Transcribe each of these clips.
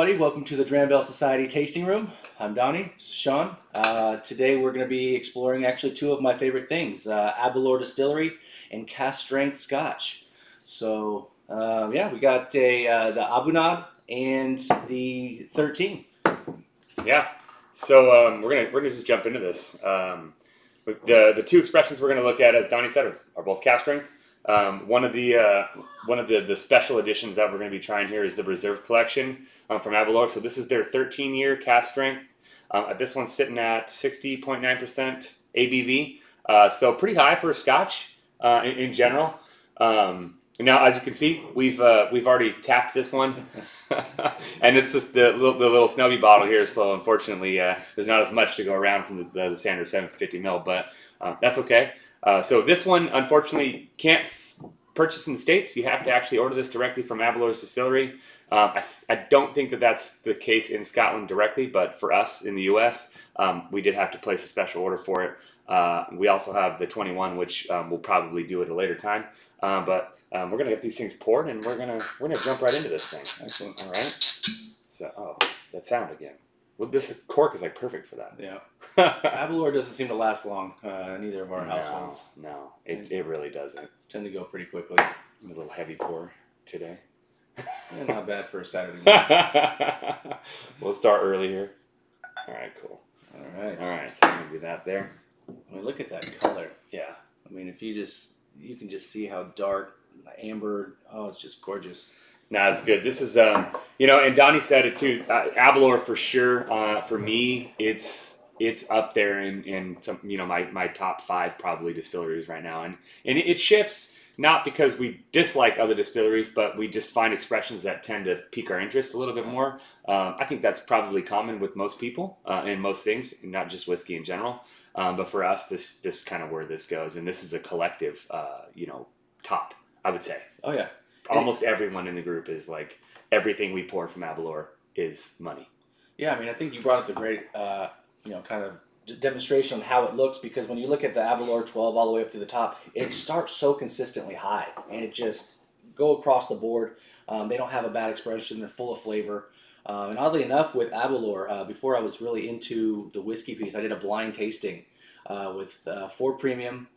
Everybody. Welcome to the Dranbell Society Tasting Room. I'm Donnie. Sean. Uh, today, we're going to be exploring actually two of my favorite things: uh, Aberlour Distillery and Cask Strength Scotch. So, uh, yeah, we got a uh, the A'bunadh and the 13. Yeah. So um, we're gonna we're gonna just jump into this. Um, the the two expressions we're gonna look at, as Donnie said, are, are both cask strength. Um, one of the uh, one of the, the special editions that we're going to be trying here is the Reserve Collection um, from Aberlour. So this is their 13 year cask strength. Um, this one's sitting at 60.9% ABV, uh, so pretty high for a Scotch uh, in, in, general. Um, now, as you can see, we've uh, we've already tapped this one, and it's just the, the little snubby bottle here. So unfortunately, uh, there's not as much to go around from the, the standard 750 mil, but uh, that's okay. Uh, so this one, unfortunately, can't f- purchase in the states. You have to actually order this directly from Aberlour's distillery. Um, I, I, don't think that that's the case in Scotland directly, but for us in the U.S., um, we did have to place a special order for it. Uh, we also have the 21, which um, we'll probably do at a later time. Uh, but um, we're gonna get these things poured, and we're gonna we're gonna jump right into this thing. Excellent. All right. So, oh, that sound again. Well, this cork is like perfect for that. Yeah. Aberlour doesn't seem to last long uh, in either of our no, households. No, it, it really doesn't. Tend to go pretty quickly. A little heavy pour today. Yeah, not bad for a Saturday morning. we'll start early here. All right, cool. All right. All right, so I'm gonna do that there. I mean, look at that color. Yeah. I mean, if you just you can just see how dark, amber. Oh, it's just gorgeous. No, it's good. This is, um, you know, and Donnie said it too. Uh, Aberlour for sure. Uh, for me, it's it's up there in, in some, you know, my, my top five probably distilleries right now, and and it shifts not because we dislike other distilleries, but we just find expressions that tend to pique our interest a little bit more. Um, I think that's probably common with most people uh, in most things, not just whiskey in general. Um, but for us, this this kind of where this goes, and this is a collective, uh, you know, top. I would say. Oh yeah. Almost everyone in the group is like everything we pour from Aberlour is money. Yeah, I mean, I think you brought up the great, uh, you know, kind of demonstration on how it looks because when you look at the Aberlour 12 all the way up to the top, it starts so consistently high and it just go across the board. Um, they don't have a bad expression. They're full of flavor. Um, and oddly enough, with Aberlour, uh, before I was really into the whiskey piece, I did a blind tasting uh, with uh, four premium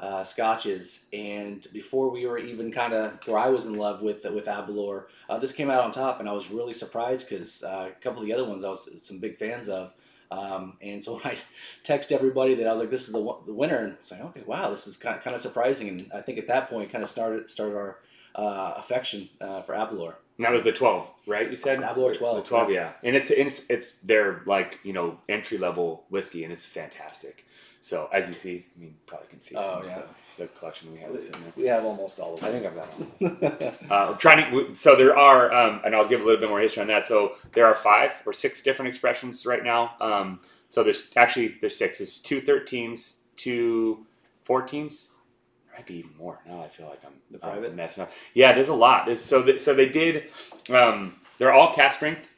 uh, scotches. And before we were even kind of, where I was in love with with Aberlour, uh, this came out on top, and I was really surprised because uh, a couple of the other ones I was some big fans of. Um, and so I text everybody that I was like, "This is the, the winner," and it's like, "Okay, wow, this is kind kind of surprising." And I think at that point, kind of started started our uh, affection uh, for Aberlour. And that was the twelve, right? You said Aberlour twelve. The twelve, yeah. And it's it's it's their like you know entry level whiskey, and it's fantastic. So as you see, I mean, probably can see Oh, some yeah. of the, the collection we have. We have almost all of them. I think I've got them. uh, I'm trying to. So there are, um, and I'll give a little bit more history on that. So there are five or six different expressions right now. Um, so there's actually there's six. There's two 13s, two 14s. Be even more. Now I feel like I'm, The private? messing up. Yeah, there's a lot. There's, so that, so they did. Um, they're all cask strength.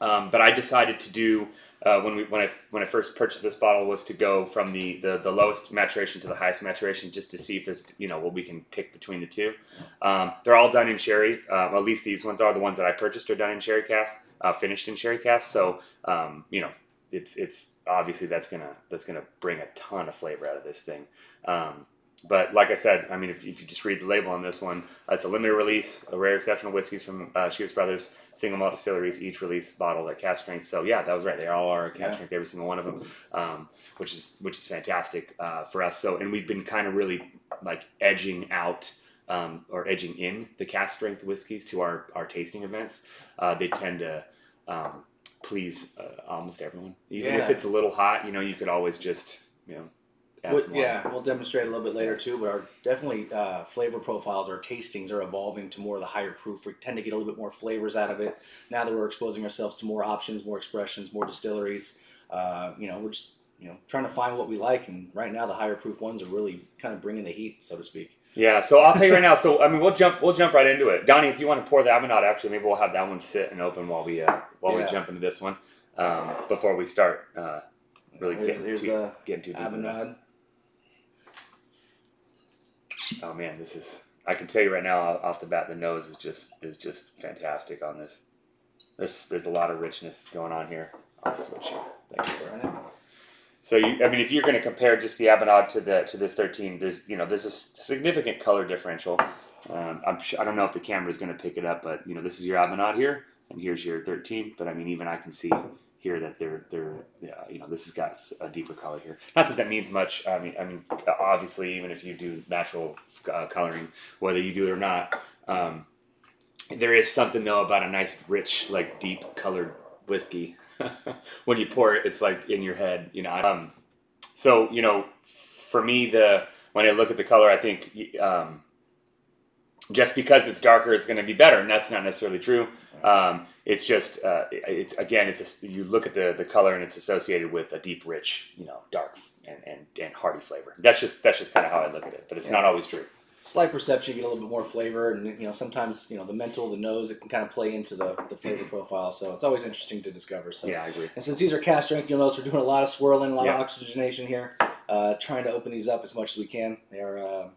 Um, but I decided to do uh, when we when I when I first purchased this bottle was to go from the, the the lowest maturation to the highest maturation just to see if there's you know what we can pick between the two. Um, they're all done in sherry. Uh, well, at least these ones are the ones that I purchased are done in sherry cask, uh, finished in sherry cask. So um, you know it's it's obviously that's gonna that's gonna bring a ton of flavor out of this thing. Um, but like I said, I mean, if, if you just read the label on this one, uh, it's a limited release, a rare exceptional whiskeys from uh, Chivas Brothers, single malt distilleries, each release bottled at cask strength. So yeah, that was right. They all are cask Yeah. strength, every single one of them, um, which is which is fantastic uh, for us. So and we've been kind of really like edging out um, or edging in the cask strength whiskeys to our our tasting events. Uh, they tend to um, please uh, almost everyone, even if it's a little hot. You know, you could always just you know. Add What- some yeah, we'll demonstrate a little bit later too, but our definitely uh, flavor profiles, our tastings are evolving to more of the higher proof. We tend to get a little bit more flavors out of it now that we're exposing ourselves to more options, more expressions, more distilleries. Uh, you know, we're just you know trying to find what we like, and right now the higher proof ones are really kind of bringing the heat, so to speak. Yeah, so I'll tell you right now. So I mean, we'll jump we'll jump right into it. Donnie, if you want to pour the A'bunadh, actually, maybe we'll have that one sit and open while we uh, while we jump into this one um, before we start uh, really here's, getting here's too, the getting too deep. into that. A'bunadh. Oh man, this is. I can tell you right now off the bat, the nose is just is just fantastic on this. There's there's a lot of richness going on here. I'll switch. Thank you, sir. So you, I mean, if you're going to compare just the A'bunadh to the to this 13, there's you know there's a significant color differential. Um, I'm sure, I don't know if the camera is going to pick it up, but you know this is your A'bunadh here, and here's your 13. But I mean, even I can see here that they're they're yeah, you know this has got a deeper color here. Not that that means much. I mean, I mean obviously even if you do natural uh, coloring, whether you do it or not, um, there is something though about a nice rich like deep colored whiskey. when you pour it, it's like in your head, you know. Um, so you know, for me, the when I look at the color, I think um, just because it's darker, it's going to be better, and that's not necessarily true. Um, it's just uh, it's again, it's a, you look at the the color and it's associated with a deep, rich, you know, dark and and, and hearty flavor. That's just that's just kind of how I look at it, but it's yeah. not always true. Slight perception, you get a little bit more flavor, and you know sometimes you know the mental, the nose, it can kind of play into the, the flavor profile. So it's always interesting to discover. So yeah, I agree. And since these are cask strength, you'll notice we're doing a lot of swirling, a lot yeah. of oxygenation here, uh, trying to open these up as much as we can. They are uh,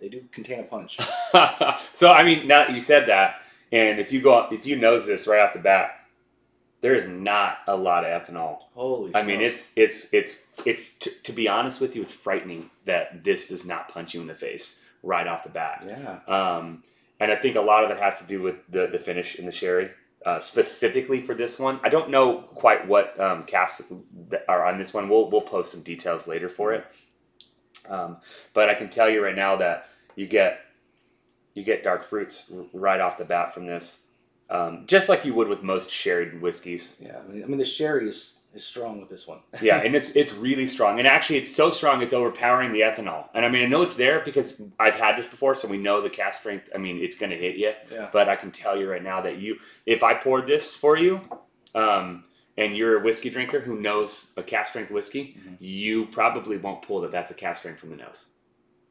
they do contain a punch. so I mean, now you said that, and if you go if you nose this right off the bat, there is not a lot of ethanol. Holy! I mean, it's it's it's it's to, to, be honest with you, it's frightening that this does not punch you in the face right off the bat. Yeah. Um, and I think a lot of it has to do with the the finish in the sherry. Uh, specifically for this one, I don't know quite what um, casks are on this one. We'll we'll post some details later for it. Um, but I can tell you right now that you get you get dark fruits right off the bat from this, um, just like you would with most sherry whiskeys. Yeah, I mean, the sherry is, is strong with this one. yeah, and it's it's really strong, and actually it's so strong it's overpowering the ethanol. And I mean I know it's there because I've had this before, so we know the cask strength. I mean it's going to hit you. Yeah. But I can tell you right now that you, if I poured this for you, um, and you're a whiskey drinker who knows a cask strength whiskey, mm-hmm. you probably won't pull that that's a cask strength from the nose.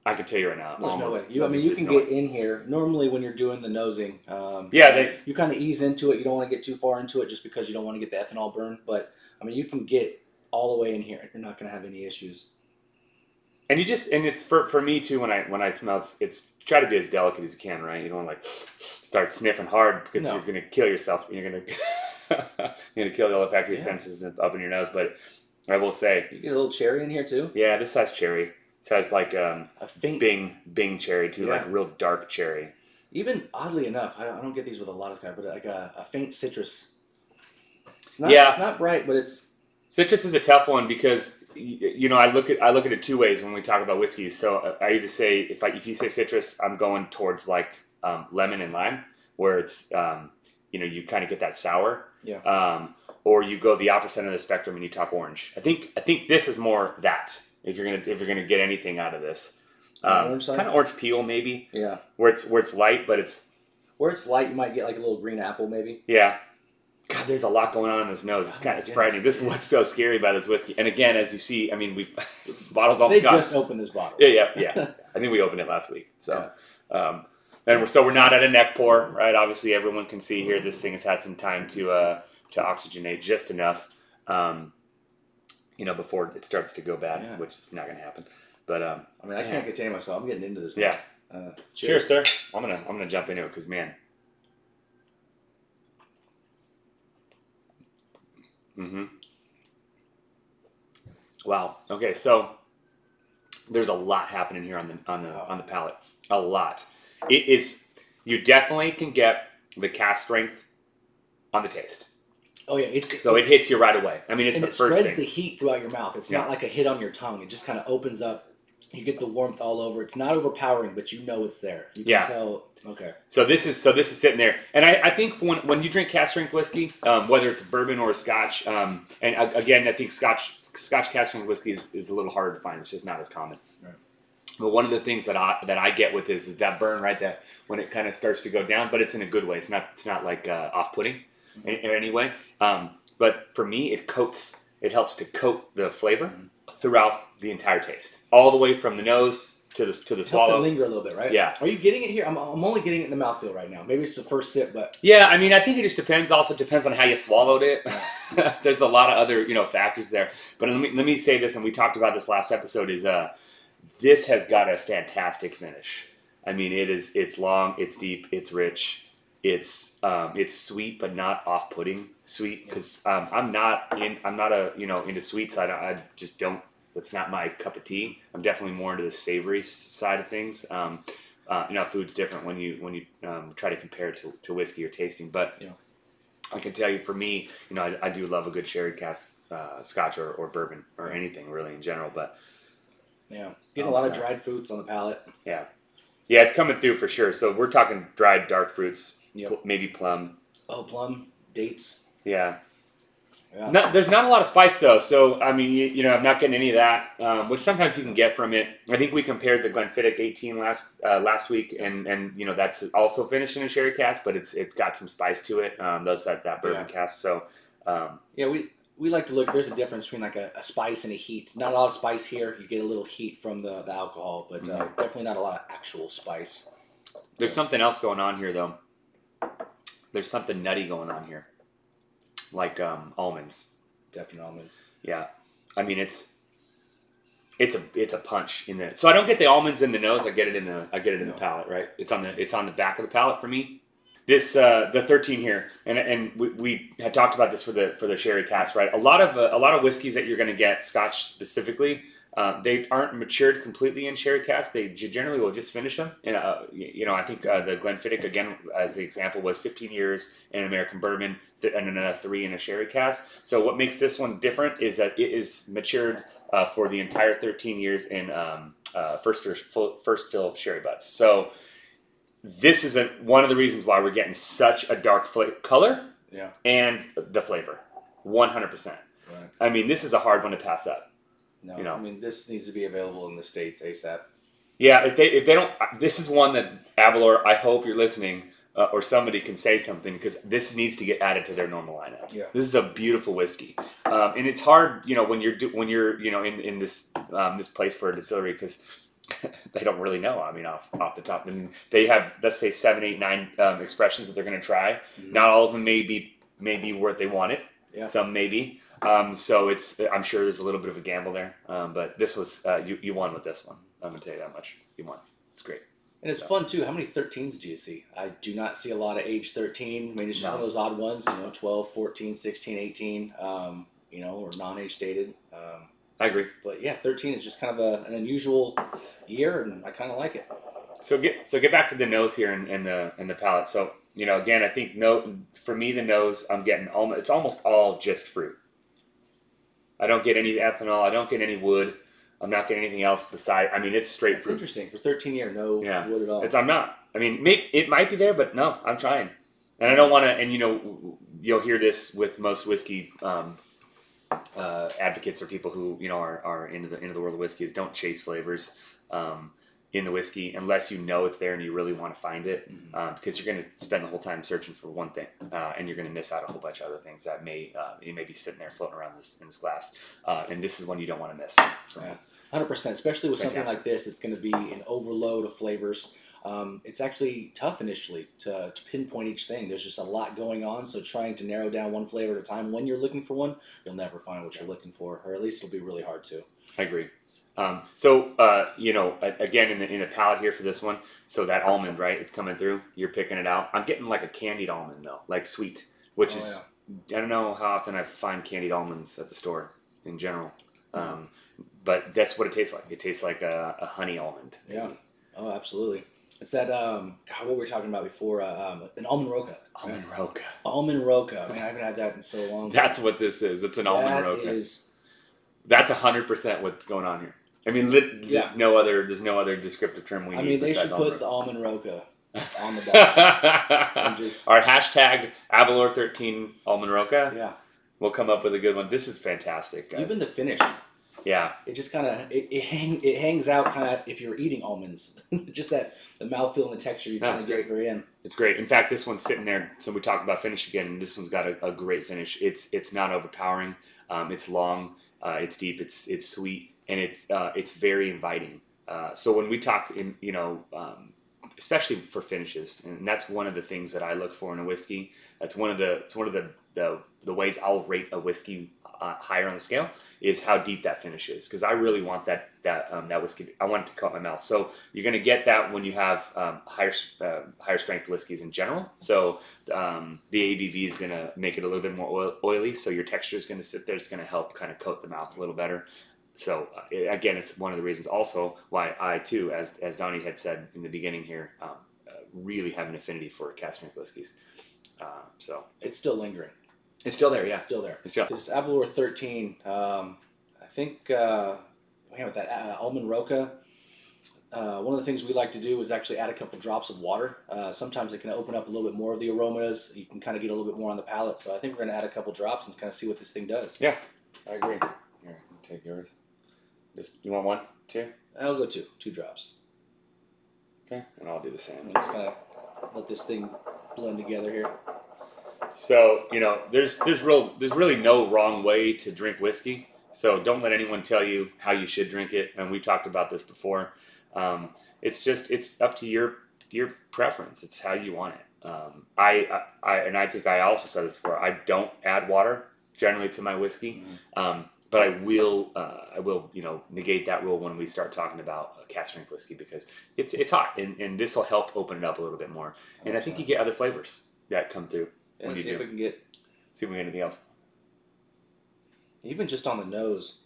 I can tell you right now. There's almost, no way. You, I mean, you can no get way. in here. Normally, when you're doing the nosing, um, yeah, they, you kind of ease into it. You don't want to get too far into it just because you don't want to get the ethanol burn. But I mean, you can get all the way in here. You're not going to have any issues. And you just and it's for, for me too. When I when I smell, it's, it's try to be as delicate as you can, right? You don't like start sniffing hard because no. you're going to kill yourself. You're going to you're gonna kill the olfactory yeah. senses up in your nose. But I will say, you get a little cherry in here too. Yeah, this has cherry. It has like um, a faint Bing Bing cherry too, yeah. like real dark cherry. Even oddly enough, I don't, I don't get these with a lot of kind, but like a, a, faint citrus. It's not. Yeah. it's not bright, but it's citrus is a tough one because you know I look at I look at it two ways when we talk about whiskeys. So I either say if I, if you say citrus, I'm going towards like um, lemon and lime, where it's um, you know you kind of get that sour yeah. Um, or you go the opposite end of the spectrum and you talk orange. I think I think this is more that if you're gonna if you're gonna get anything out of this. Um, kind of orange peel maybe. Yeah. Where it's where it's light, but it's where it's light. You might get like a little green apple maybe. Yeah. God, there's a lot going on in his nose. It's oh, kind of it's frightening. This is what's so scary about this whiskey. And again, as you see, I mean, we've bottles all. They gone. just opened this bottle. Yeah, yeah, yeah. I think we opened it last week. So. Yeah. Um, and we're, so we're not at a neck pour, right? Obviously, everyone can see here this thing has had some time to uh, to oxygenate just enough, um, you know, before it starts to go bad, yeah. which is not going to happen. But um, I mean, I can't contain myself. I'm getting into this. Yeah. Uh, cheers. cheers, sir. I'm gonna I'm gonna jump into it because man. Mm-hmm. Wow. Okay, so there's a lot happening here on the on the on the palate. A lot. It is. You definitely can get the cask strength on the taste. Oh yeah, it's so it hits you right away. I mean, it's and the it first spreads thing. the heat throughout your mouth. It's yeah. not like a hit on your tongue. It just kind of opens up. You get the warmth all over. It's not overpowering, but you know it's there. You can yeah. tell. Okay. So this is so this is sitting there, and I, I think when when you drink cask strength whiskey, um, whether it's bourbon or Scotch, um, and again, I think Scotch Scotch cask strength whiskey is, is a little harder to find. It's just not as common. Right. But one of the things that I that I get with this is that burn right that when it kind of starts to go down, but it's in a good way. It's not it's not like uh, off putting mm-hmm. in, in, any way. Um, but for me, it coats. It helps to coat the flavor mm-hmm. throughout the entire taste, all the way from the nose to the to the it swallow. Helps it linger a little bit, right? Yeah. Are you getting it here? I'm, I'm only getting it in the mouthfeel right now. Maybe it's the first sip, but yeah. I mean, I think it just depends. Also, depends on how you swallowed it. There's a lot of other you know factors there. But let me let me say this, and we talked about this last episode. Is uh, this has got a fantastic finish. I mean, it is. It's long. It's deep. It's rich It's um, it's sweet but not off-putting sweet because um, I'm not in I'm not a you know into sweets. I, I just don't. That's not my cup of tea. I'm definitely more into the savory side of things. Um, uh, you know, food's different when you when you um, try to compare it to, to whiskey or tasting. But Yeah. I can tell you, for me, you know, I, I do love a good sherry cask uh, Scotch or, or bourbon or anything really in general. But Yeah, getting Oh, a lot of dried fruits on the palate. yeah, yeah, it's coming through for sure. So we're talking dried dark fruits, Yep. pl- maybe plum. Oh, plum, dates. Yeah, Yeah. Not, there's not a lot of spice though, so I mean, you, you know, I'm not getting any of that, um, which sometimes you can get from it. I think we compared the Glenfiddich 18 last uh, last week, and and you know that's also finished in a sherry cask, but it's it's got some spice to it. Um, does that that bourbon Yeah. cask? So um, Yeah, we we like to look. There's a difference between like a, a spice and a heat. Not a lot of spice here. You get a little heat from the, the alcohol, but uh, definitely not a lot of actual spice. there's something else going on here though. There's something nutty going on here, like um, almonds. Definitely almonds. Yeah, I mean it's it's a it's a punch in the. So I don't get the almonds in the nose. I get it in the I get it in the palate. Right. It's on the it's on the back of the palate for me. This uh, the thirteen here, and and we, we had talked about this for the for the sherry cask. Right. A lot of uh, a lot of whiskeys that you're going to get Scotch specifically. Uh, they aren't matured completely in sherry cask. They generally will just finish them. And, uh, you know, I think uh, the Glenfiddich again, as the example, was 15 years in American bourbon th- and another three in a sherry cask. So what makes this one different is that it is matured uh, for the entire 13 years in um, first first fill sherry butts. So this is a, one of the reasons why we're getting such a dark fla- color Yeah. and the flavor, 100%. Right. I mean, this is a hard one to pass up. No, You know. I mean this needs to be available in the states ASAP. Yeah, if they if they don't, this is one that Aberlour. I hope you're listening, uh, or somebody can say something because this needs to get added to their normal lineup. Yeah. this is a beautiful whiskey, um, and it's hard, you know, when you're do, when you're you know in in this um, this place for a distillery because. they don't really know. I mean, off off the top, I mean, they have let's say seven, eight, nine um, expressions that they're going to try. Mhm. Not all of them may be may be what they wanted. Yeah. Some maybe. Um, so it's I'm sure there's a little bit of a gamble there. Um, but this was uh, you you won with this one. I'm gonna tell you that much. You won. It's great. And it's fun too. How many 13s do you see? I do not see a lot of age 13. I mean, it's just No. one of those odd ones, you know, 12, 14, 16, 18, um, you know, or non age stated. I agree. but yeah, 13 is just kind of a, an unusual year, and I kind of like it. So get so get back to the nose here and, and the and the palate. So you know again, I think no for me the nose I'm getting almost it's almost all just fruit. I don't get any ethanol. I don't get any wood. I'm not getting anything else beside. I mean, it's straight It's fruit. interesting. For 13 year, no Yeah. wood at all. It's I'm not. I mean, may, it might be there, but no, I'm trying, and I don't want to. And you know, you'll hear this with most whiskey um, uh, advocates or people who you know are, are into the into the world of whiskey is don't chase flavors um, in the whiskey unless you know it's there and you really want to find it, Mhm. um, because you're going to spend the whole time searching for one thing, uh, and you're going to miss out a whole bunch of other things that may uh, you may be sitting there floating around this in this glass, uh, and this is one you don't want to miss. So, Yeah. Hundred percent, especially with something like this, it's going to be an overload of flavors. Um, it's actually tough initially to, to pinpoint each thing. There's just a lot going on, so trying to narrow down one flavor at a time when you're looking for one, you'll never find what you're looking for, or at least it'll be really hard to. I agree. Um, so uh, you know, again in the in the palate here for this one, so that almond, right? It's coming through. You're picking it out. I'm getting like a candied almond though, like sweet, which Oh, is I don't know how often I find candied almonds at the store in general, um, but that's what it tastes like. It tastes like a, a honey almond. maybe. Yeah. Oh, absolutely. It's that um, God, what we were we talking about before? Uh, um, an almond roca. almond roca. Almond roca. I mean, I haven't had that in so long. That's what this is. It's an almond That roca. is- That's hundred percent what's going on here. I mean, lit, there's Yeah. no other. There's no other descriptive term we I need. I mean, they should almond put the almond roca roca. on the and just Our hashtag Aberlour13 Almond Roca. yeah. We'll come up with a good one. This is fantastic, guys. Even the finish. Yeah, it just kind of it, it, hang, it hangs out kind of if you're eating almonds just that the mouthfeel and the texture you No, kind of get at the very end it's great. In fact, this one's sitting there. So we talked about finish again, and this one's got a, a great finish. It's it's not overpowering. Um, it's long. Uh, it's deep. It's it's sweet, and it's uh, it's very inviting. Uh, so when we talk in you know. Um, especially for finishes, and that's one of the things that I look for in a whiskey. That's one of the it's one of the the, the ways I'll rate a whiskey uh, higher on the scale is how deep that finish is because I really want that that um, that whiskey. I want it to coat my mouth. So you're going to get that when you have um, higher uh, higher strength whiskeys in general. So um, the ABV is going to make it a little bit more oil, oily. So your texture is going to sit there. It's going to help kind of coat the mouth a little better. So uh, again, it's one of the reasons also why I too, as as Donnie had said in the beginning here, um, uh, really have an affinity for cask strength whiskeys. Uh, so It's still lingering. It's still there, yeah. It's still there. It's still This Aberlour 13, um, I think, uh, man, with that uh, almond roca, uh, one of the things we like to do is actually add a couple drops of water. Uh, sometimes it can open up a little bit more of the aromas. You can kind of get a little bit more on the palate. So I think we're going to add a couple drops and kind of see what this thing does. Yeah, I agree. Here, take yours. Just you want one, two, I'll go two, two drops. okay, and I'll do the same. And just kind of let this thing blend together here. So you know, there's there's real there's really no wrong way to drink whiskey. So don't let anyone tell you how you should drink it. And we've talked about this before. Um, it's just it's up to your your preference. It's how you want it. Um, I, I, I and I think I also said this before. I don't add water generally to my whiskey, um, but I will uh, I will you know negate that rule when we start talking about a cask strength whiskey because it's it's hot and, and this will help open it up a little bit more. And I think you get other flavors that come through. And What do see if we can get See if we get anything else. even just on the nose.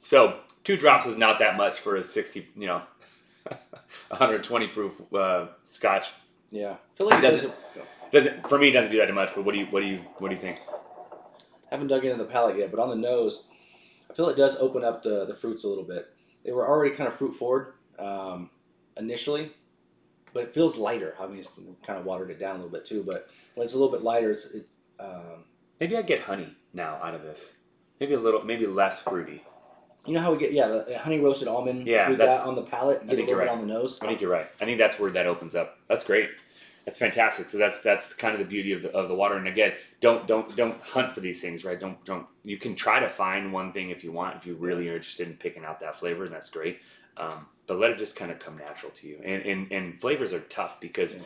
So two drops is not that much for a sixty, you know, 120 proof uh, Scotch. Yeah, I feel like It doesn't- doesn't. Doesn't for me it doesn't do that much. But what do you what do you what do you think? Haven't dug into the palate yet, but on the nose, I feel it does open up the, the fruits a little bit. They were already kind of fruit forward um, initially, but it feels lighter. I mean, it's kind of watered it down a little bit too, but when it's a little bit lighter, it's, it's um, Maybe I get honey now out of this. Maybe a little, maybe less fruity. you know how we get yeah the, honey roasted almond Yeah, we that's- got on the palate, get a little you're bit right. on the nose. I think you're right. I think that's where that opens up. That's great. That's fantastic. So that's that's kind of the beauty of the, of the water. And again, don't don't don't hunt for these things, right? Don't don't. You can try to find one thing if you want, if you really are interested in picking out that flavor, and that's great. Um, but let it just kind of come natural to you. And and, and flavors are tough because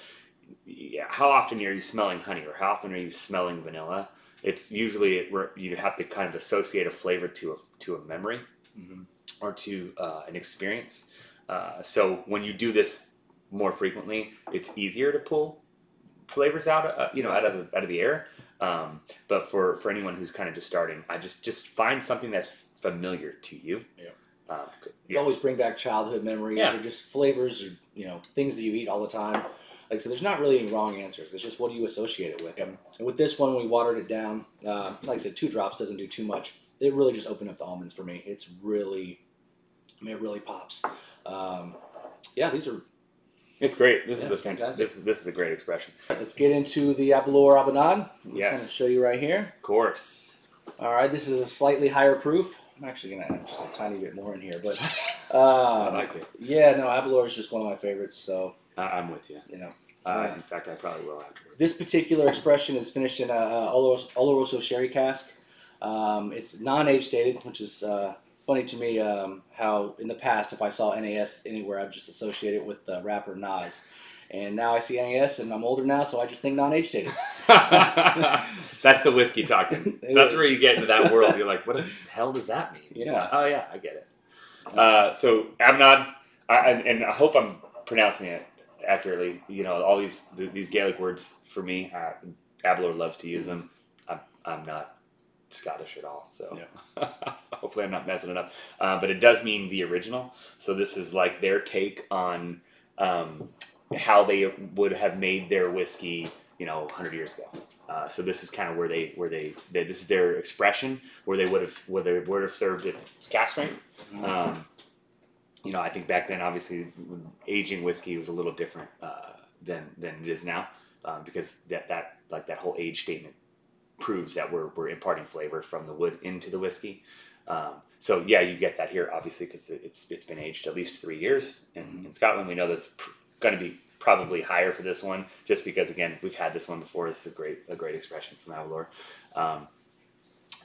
yeah, how often are you smelling honey, or how often are you smelling vanilla? It's usually where you have to kind of associate a flavor to a to a memory Mhm. or to uh, an experience. Uh, so when you do this more frequently, it's easier to pull flavors out, uh, you know, out of the out of the air. Um, but for for anyone who's kind of just starting, I just just find something that's familiar to you. Yeah. You yeah. always bring back childhood memories Yeah. or just flavors or you know things that you eat all the time. Like so, there's not really any wrong answers. It's just what do you associate it with. Yep. And with this one, we watered it down. Uh, like I said, two drops doesn't do too much. It really just opened up the almonds for me. It's really, I mean, it really pops. Um, yeah, these are. It's great. This is a fantastic. This is this is a great expression. Let's get into the Aberlour A'bunadh. Kind of Yes. show you right here. Of course. All right, this is a slightly higher proof. I'm actually gonna add just a tiny bit more in here, but I uh, like it. yeah, no, Aberlour is just one of my favorites. So I, I'm with you. you know. Uh, Yeah. In fact, I probably will afterwards. This particular expression is finished in a, a Oloroso, Oloroso sherry cask. Um, it's non-age dated, which is uh, funny to me. Um, how in the past, if I saw NAS anywhere, I'd just associate it with the rapper Nas. And now I see NAS, and I'm older now, so I just think non-age dated. That's the whiskey talking. That's is. where you get into that world. You're like, what the hell does that mean? Yeah. Oh yeah, I get it. Uh, so A'bunadh, I, and, and I hope I'm pronouncing it accurately. You know, all these th- these Gaelic words for me, uh, Aberlour loves to use them. I'm, I'm not Scottish at all, so hopefully I'm not messing it up. Uh, but it does mean the original. So this is like their take on um, how they would have made their whiskey, you know, 100 years ago. Uh, so this is kind of where they where they, they this is their expression where they would have where they would have served it cask strength. Um, you know, I think back then, obviously, aging whiskey was a little different uh, than than it is now, um, because that that like that whole age statement proves that we're we're imparting flavor from the wood into the whiskey. Um, so yeah, you get that here, obviously, because it's it's been aged at least three years in, in Scotland. We know that's pr- going to be probably higher for this one, just because again we've had this one before. This is a great a great expression from Aberlour. Um,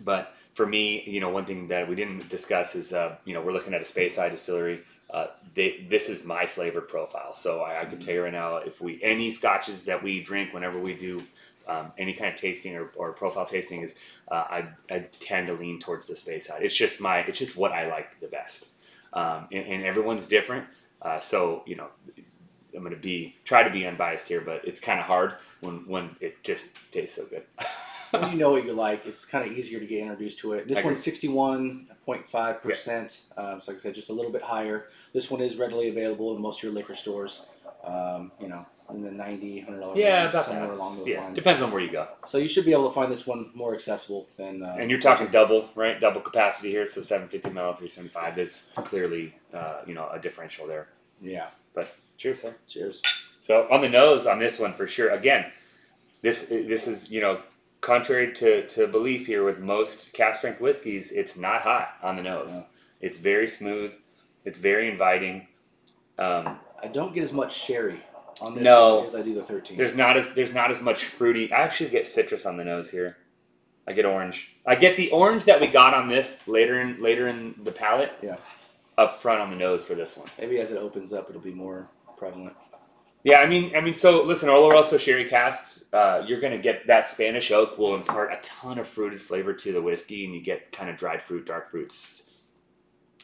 but for me, you know, one thing that we didn't discuss is, uh, you know, we're looking at a Speyside distillery. Uh, they, this is my flavor profile. So I, I can tell you right now, if we any scotches that we drink whenever we do um, any kind of tasting or, or profile tasting is uh, I, I tend to lean towards the Speyside. It's just my it's just what I like the best, um, and, and everyone's different. Uh, so you know, I'm gonna be try to be unbiased here, but it's kind of hard when when it just tastes so good. when you know what you like, it's kind of easier to get introduced to it. This I one's sixty-one point five percent. Um, so like I said, just a little bit higher. This one is readily available in most of your liquor stores. Um, you know, in the 90 hundred dollar yeah, about somewhere that. along those Yeah, lines. depends on where you go. So you should be able to find this one more accessible than. Uh, And you're talking double, right? Double capacity here, so 750 ml, 375. There's clearly, uh, you know, a differential there. Yeah. But cheers, sir. Cheers. So on the nose on this one for sure. Again, this this is you know contrary to, to belief here with most cask strength whiskeys, it's not hot on the nose. No. It's very smooth. It's very inviting. Um, I don't get as much sherry on this No. as I do the 13. there's not as there's not as much fruity. I actually get citrus on the nose here. I get orange. I get the orange that we got on this later in later in the palate. Yeah. Up front on the nose for this one. Maybe as it opens up, it'll be more prevalent. Yeah, I mean, I mean, so listen, Oloroso sherry casks, uh, you're gonna get that Spanish oak will impart a ton of fruited flavor to the whiskey, and you get kind of dried fruit, dark fruits.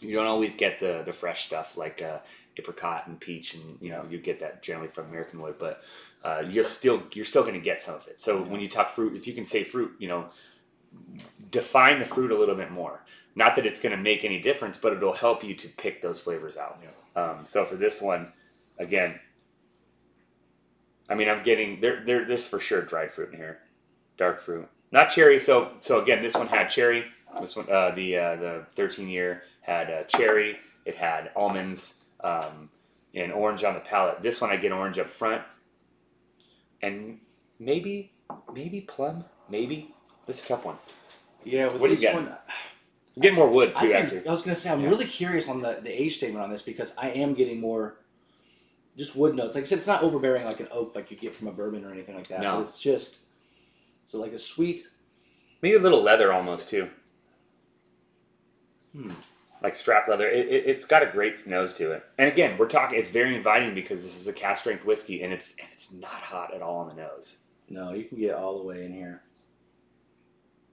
You don't always get the the fresh stuff like uh, apricot and peach, and you know you get that generally from American wood, but uh, you're still you're still gonna get some of it. So when you talk fruit, if you can say fruit, you know, define the fruit a little bit more. Not that it's gonna make any difference, but it'll help you to pick those flavors out. Um, so for this one, again, I mean, I'm getting there. There, there's for sure dried fruit in here, dark fruit, not cherry. So, so again, this one had cherry. This one, uh, the uh, the 13 year had uh, cherry. It had almonds um, and orange on the palate. This one, I get orange up front, and maybe, maybe plum. Maybe it's a tough one. Yeah, with What do you this get? one, I'm getting more wood I, too, can- actually. I was gonna say I'm Yeah. really curious on the, the age statement on this because I am getting more just wood notes. Like I said, it's not overbearing like an oak like you get from a bourbon or anything like that. No. It's just so like a sweet. Maybe a little leather almost too. Hmm. Like strap leather. It, it, it's got a great nose to it. And again, we're talking. It's very inviting because this is a cask strength whiskey, and it's and it's not hot at all on the nose. No, you can get all the way in here.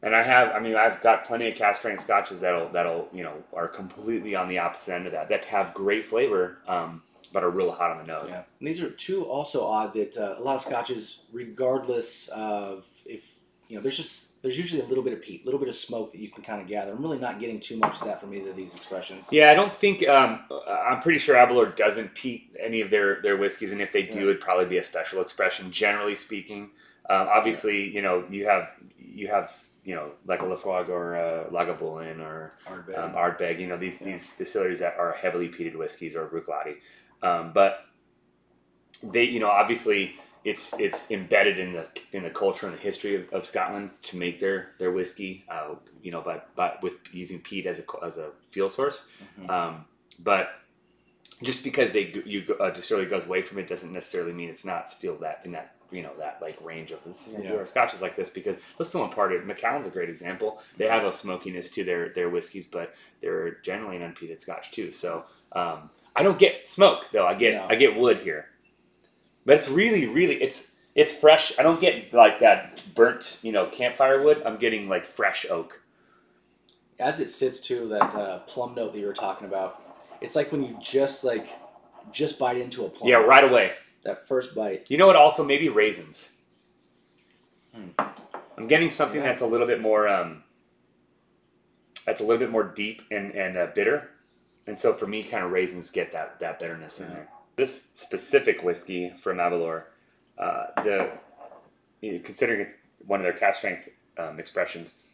And I have, I mean, I've got plenty of cask strength scotches that'll that'll you know are completely on the opposite end of that. That have great flavor, um, but are real hot on the nose. Yeah, and these are two also odd that uh, a lot of scotches, regardless of if you know, there's just there's usually a little bit of peat, a little bit of smoke that you can kind of gather. I'm really not getting too much of that from either of these expressions. Yeah, I don't think um, I'm pretty sure Aberlour doesn't peat any of their their whiskeys, and if they do, Yeah. it'd probably be a special expression. Generally speaking, um, obviously, you know, you have you have you know like a Laphroaig or a Lagavulin or Ardbeg. um, Ardbeg, you know these Yeah. these distilleries that are heavily peated whiskeys or Bruichladdich, um, but they you know obviously it's it's embedded in the in the culture and the history of, of Scotland to make their their whiskey, uh, you know, but but with using peat as a as a fuel source. Mhm. Um, but just because they you a distillery goes away from it doesn't necessarily mean it's not still that in that you know that like range of this Yeah. or scotches like this because they're still imparted. Macallan's a great example. They have a smokiness to their their whiskeys, but they're generally an unpeated Scotch too. So um, I don't get smoke though. I get No. I get wood here, but it's really really it's it's fresh. I don't get like that burnt you know campfire wood. I'm getting like fresh oak. As it sits too, that uh, plum note that you were talking about, it's like when you just like just bite into a plum. Yeah, right away. That first bite. You know what? Also, maybe raisins. Hmm. I'm getting something Yeah. that's a little bit more. Um, that's a little bit more deep and and uh, bitter, and so for me, kind of raisins get that that bitterness in there. This specific whiskey from Aberlour, uh, the you know, considering it's one of their cask strength um, expressions,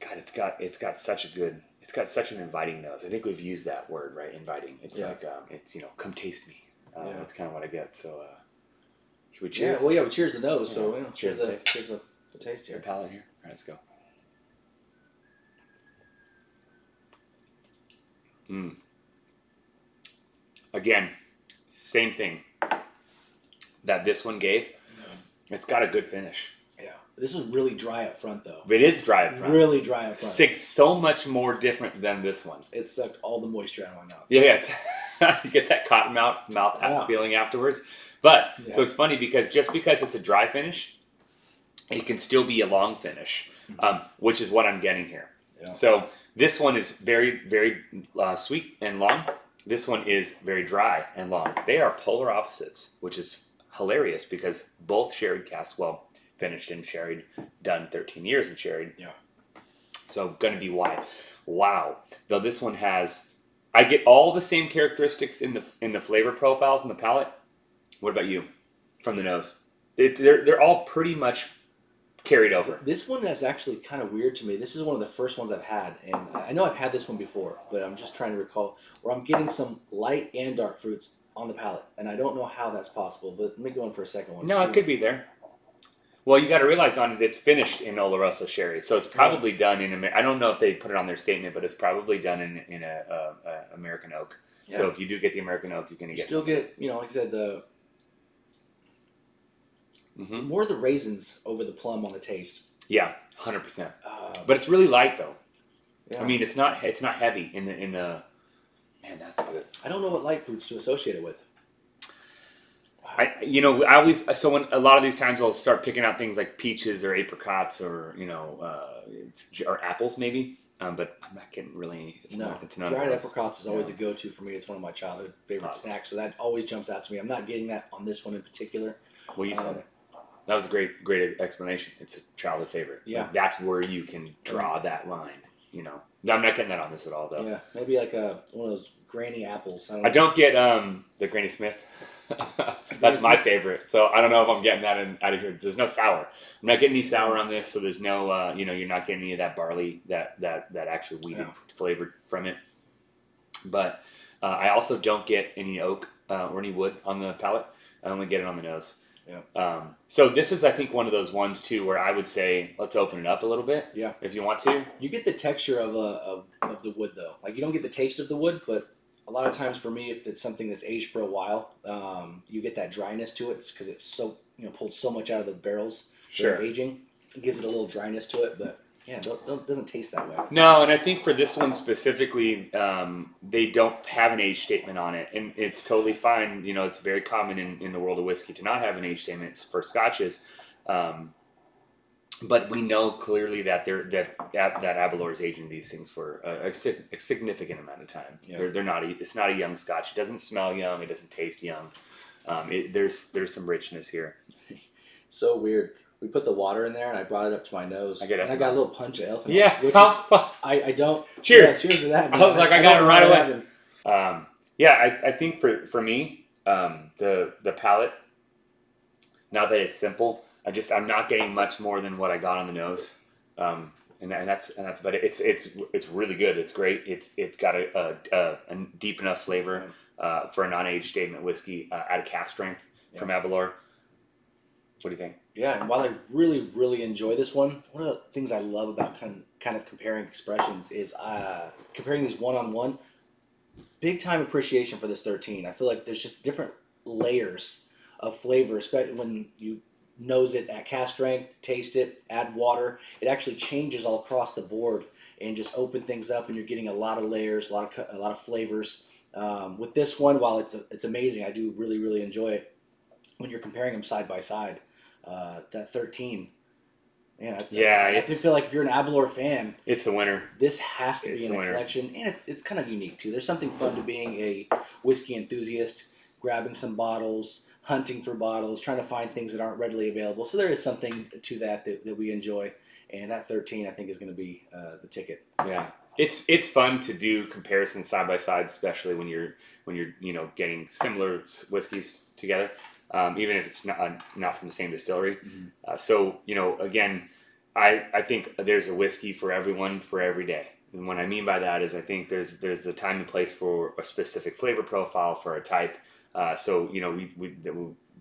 God, it's got it's got such a good. It's got such an inviting nose. I think we've used that word, right? Inviting. It's Yeah. like um, it's you know, come taste me. Uh, Yeah. That's kind of what I get. So, uh, should we Yeah, cheers? well, yeah, we cheers the nose, so Yeah. Cheers cheers, the the, taste. cheers the, the taste here. palate here. All right, let's go. Mm. Again, same thing that this one gave. It's got a good finish. Yeah, this is really dry up front though. It is dry up front. Really dry up front. Sick, so much more different than this one. It sucked all the moisture out of my mouth. Yeah, yeah. You get that cotton mouth mouth Yeah. feeling afterwards. But Yeah. so it's funny because just because it's a dry finish it can still be a long finish, um, which is what I'm getting here. Yeah. So this one is very, very uh, sweet and long. This one is very dry and long. They are polar opposites, which is hilarious because both sherry casks, well, finished and Sherry, done 13 years in Sherry. Yeah. So gonna be why. Wow. Though this one has, I get all the same characteristics in the in the flavor profiles in the palate. What about you? From the nose, it, they're they're all pretty much carried over. This one is actually kind of weird to me. This is one of the first ones I've had, and I know I've had this one before, but I'm just trying to recall where I'm getting some light and dark fruits on the palate, and I don't know how that's possible. But let me go in for a second one. No, it could be there. Well, you got to realize, Don, it's finished in Oloroso sherry, so it's probably done in. I don't know if they put it on their statement, but it's probably done in in a, a, a American oak. So if you do get the American oak, you're gonna You get still get, you know, like I said, the Mhm. more the raisins over the plum on the taste. yeah, hundred percent. Uh, But it's really light though. yeah. I mean, it's not it's not heavy in the in the. Man, that's good. I don't know what light fruits to associate it with. Wow. I you know I always so when a lot of these times I'll start picking out things like peaches or apricots or you know uh, it's, or apples maybe, um, but I'm not getting really. It's no, not. It's not. dried apricots is always Yeah. a go-to for me. It's one of my childhood favorite Oh. snacks, so that always jumps out to me. I'm not getting that on this one in particular. Well, you said Um, it. That was a great, great explanation. It's a childhood favorite. Yeah. Like, that's where you can draw that line. You know, I'm not getting that on this at all, though. Yeah, maybe like a one of those granny apples. I don't, I don't get um the Granny Smith. that's my favorite. So I don't know if I'm getting that in, out of here. There's no sour. I'm not getting any sour on this, so there's no, uh, you know, you're not getting any of that barley, that that that actually weeded Yeah. flavor from it. But uh, I also don't get any oak uh, or any wood on the palate. I only get it on the nose. Yeah. Um, so this is, I think, one of those ones too where I would say let's open it up a little bit. Yeah. If you want to. You get the texture of, a, of of the wood though. Like you don't get the taste of the wood, but a lot of times for me, if it's something that's aged for a while, um, you get that dryness to it because it's so you know pulled so much out of the barrels. Sure. aging it gives it a little dryness to it, but yeah, don't, don't, doesn't taste that way. No, and I think for this one specifically, um, they don't have an age statement on it, and it's totally fine. You know, it's very common in, in the world of whiskey to not have an age statement for scotches. Um, but we know clearly that they're that that, that Aberlour is aging these things for a, a, a significant amount of time. Yeah. They're, they're not. A, it's not a young Scotch. It doesn't smell young. It doesn't taste young. Um, it, there's there's some richness here. So weird. We put the water in there, and I brought it up to my nose. I get and I got a little punch of ethanol. Yeah. which is, I, I don't. Cheers. Yeah, cheers to that. I was like, I don't got it right away. Um, yeah, I, I think for, for me, um, the the palate. Not that it's simple, I just I'm not getting much more than what I got on the nose, um, and, and that's and that's about it. It's it's it's really good. It's great. It's it's got a, a, a, a deep enough flavor uh, for a non-age statement whiskey uh, at a cask strength from Aberlour. What do you think? Yeah, and while I really, really enjoy this one, one of the things I love about kind kind of comparing expressions is uh, comparing these one on one. Big time appreciation for this thirteen. I feel like there's just different layers of flavor, especially when you nose it at cask strength, taste it, add water. It actually changes all across the board and just open things up, and you're getting a lot of layers, a lot of a lot of flavors. Um, with this one, while it's it's amazing, I do really, really enjoy it when you're comparing them side by side uh, that 13. Yeah, it's, Yeah, I it's- feel like if you're an Aberlour fan, It's the winner. this has to It's be in the a collection, and it's it's kind of unique too. There's something fun to being a whiskey enthusiast, grabbing some bottles, hunting for bottles, trying to find things that aren't readily available. So there is something to that that, that we enjoy, and that 13 I think is going to be uh, the ticket. Yeah, it's it's fun to do comparisons side by side, especially when you're when you're you know getting similar whiskeys together, um, even if it's not uh, not from the same distillery. Mhm. Uh, so you know, again, I I think there's a whiskey for everyone for every day. And what I mean by that is I think there's there's the time and place for a specific flavor profile for a type. Uh, so you know we we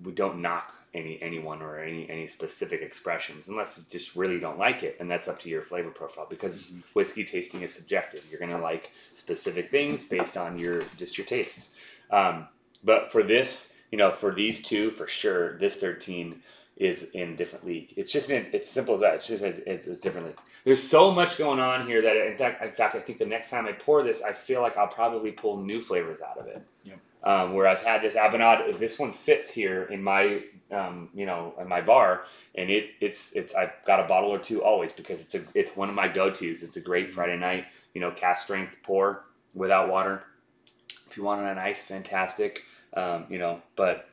we, don't knock any anyone or any any specific expressions unless you just really don't like it, and that's up to your flavor profile because whiskey tasting is subjective. You're gonna like specific things based on your just your tastes. Um, but for this, you know, for these two, for sure, this 13 is in different league. It's just in, it's simple as that. It's just a, it's, it's different league. there's so much going on here that in fact, in fact, I think the next time I pour this, I feel like I'll probably pull new flavors out of it. Yep. Um, where I've had this A'bunadh, this one sits here in my, um, you know, in my bar, and it it's it's I've got a bottle or two always because it's a it's one of my go tos. It's a great Friday night, you know, cask strength pour without water. If you want it on ice, fantastic. Um, you know, but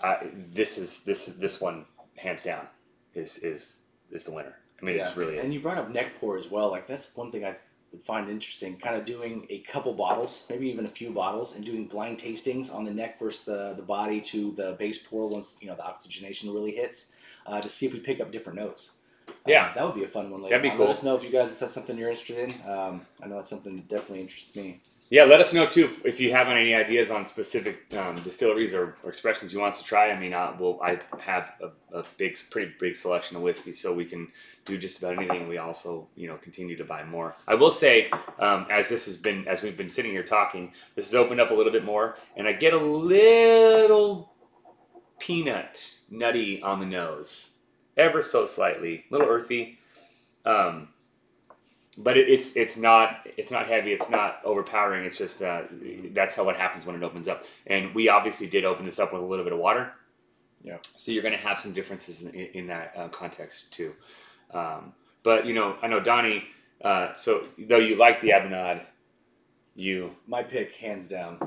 I, this is this this one hands down is is is the winner. I mean, it really is. And you brought up neck pour as well. Like that's one thing I would find interesting. Kind of doing a couple bottles, maybe even a few bottles, and doing blind tastings on the neck versus the the body to the base pour once you know the oxygenation really hits, uh, to see if we pick up different notes. Uh, Yeah. that would be a fun one. Later That'd be cool. Let us know if you guys if that's something you're interested in. Um, I know that's something that definitely interests me. Yeah, let us know too if- you have any ideas on specific um, distilleries or, or expressions you want us to try. I mean, I, well, I have a, a big, pretty big selection of whiskey, so we can do just about anything. We also, you know, continue to buy more. I will say, um, as this has been, as we've been sitting here talking, this has opened up a little bit more, and I get a little peanut nutty on the nose, ever so slightly, a little earthy. Um, but it, it's it's not it's not heavy. It's not overpowering. It's just uh, that's how it happens when it opens up. And we obviously did open this up with a little bit of water. Yeah. So you're going to have some differences in, in that uh, context too. Um, but you know, I know Donny. Uh, so though you like the A'bunadh, you My pick, hands down,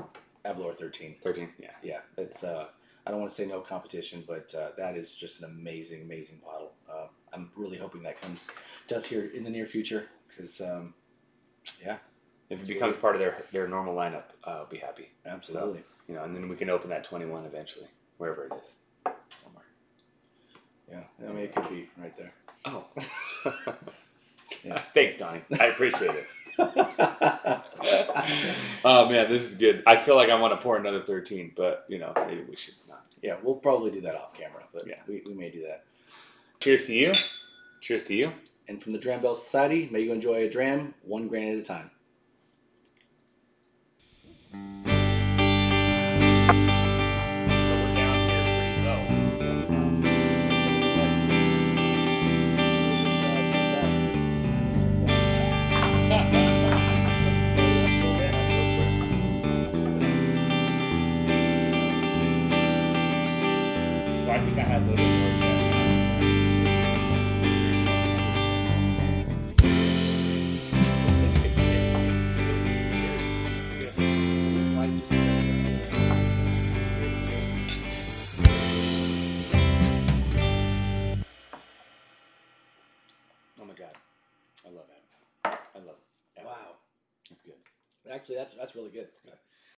Aberlour 13. thirteen. Yeah. Yeah, it's. Uh, I don't want to say no competition, but uh, that is just an amazing, amazing bottle. Uh, I'm really hoping that comes does here in the near future because, um, yeah, If it becomes part of their their normal lineup, uh, I'll be happy. absolutely. You know, and then we can open that twenty one eventually, wherever it is. Somewhere. Yeah, I mean it could be right there. Oh. Yeah. Thanks, Donny. I appreciate it. Oh man, this is good. I feel like I want to pour another thirteen, but you know, maybe we should not. yeah, we'll probably do that off camera, but Yeah. we, we may do that. Cheers to you. Cheers to you. And from the Dram Bell Society, may you enjoy a dram one grain at a time. Actually, that's that's really good.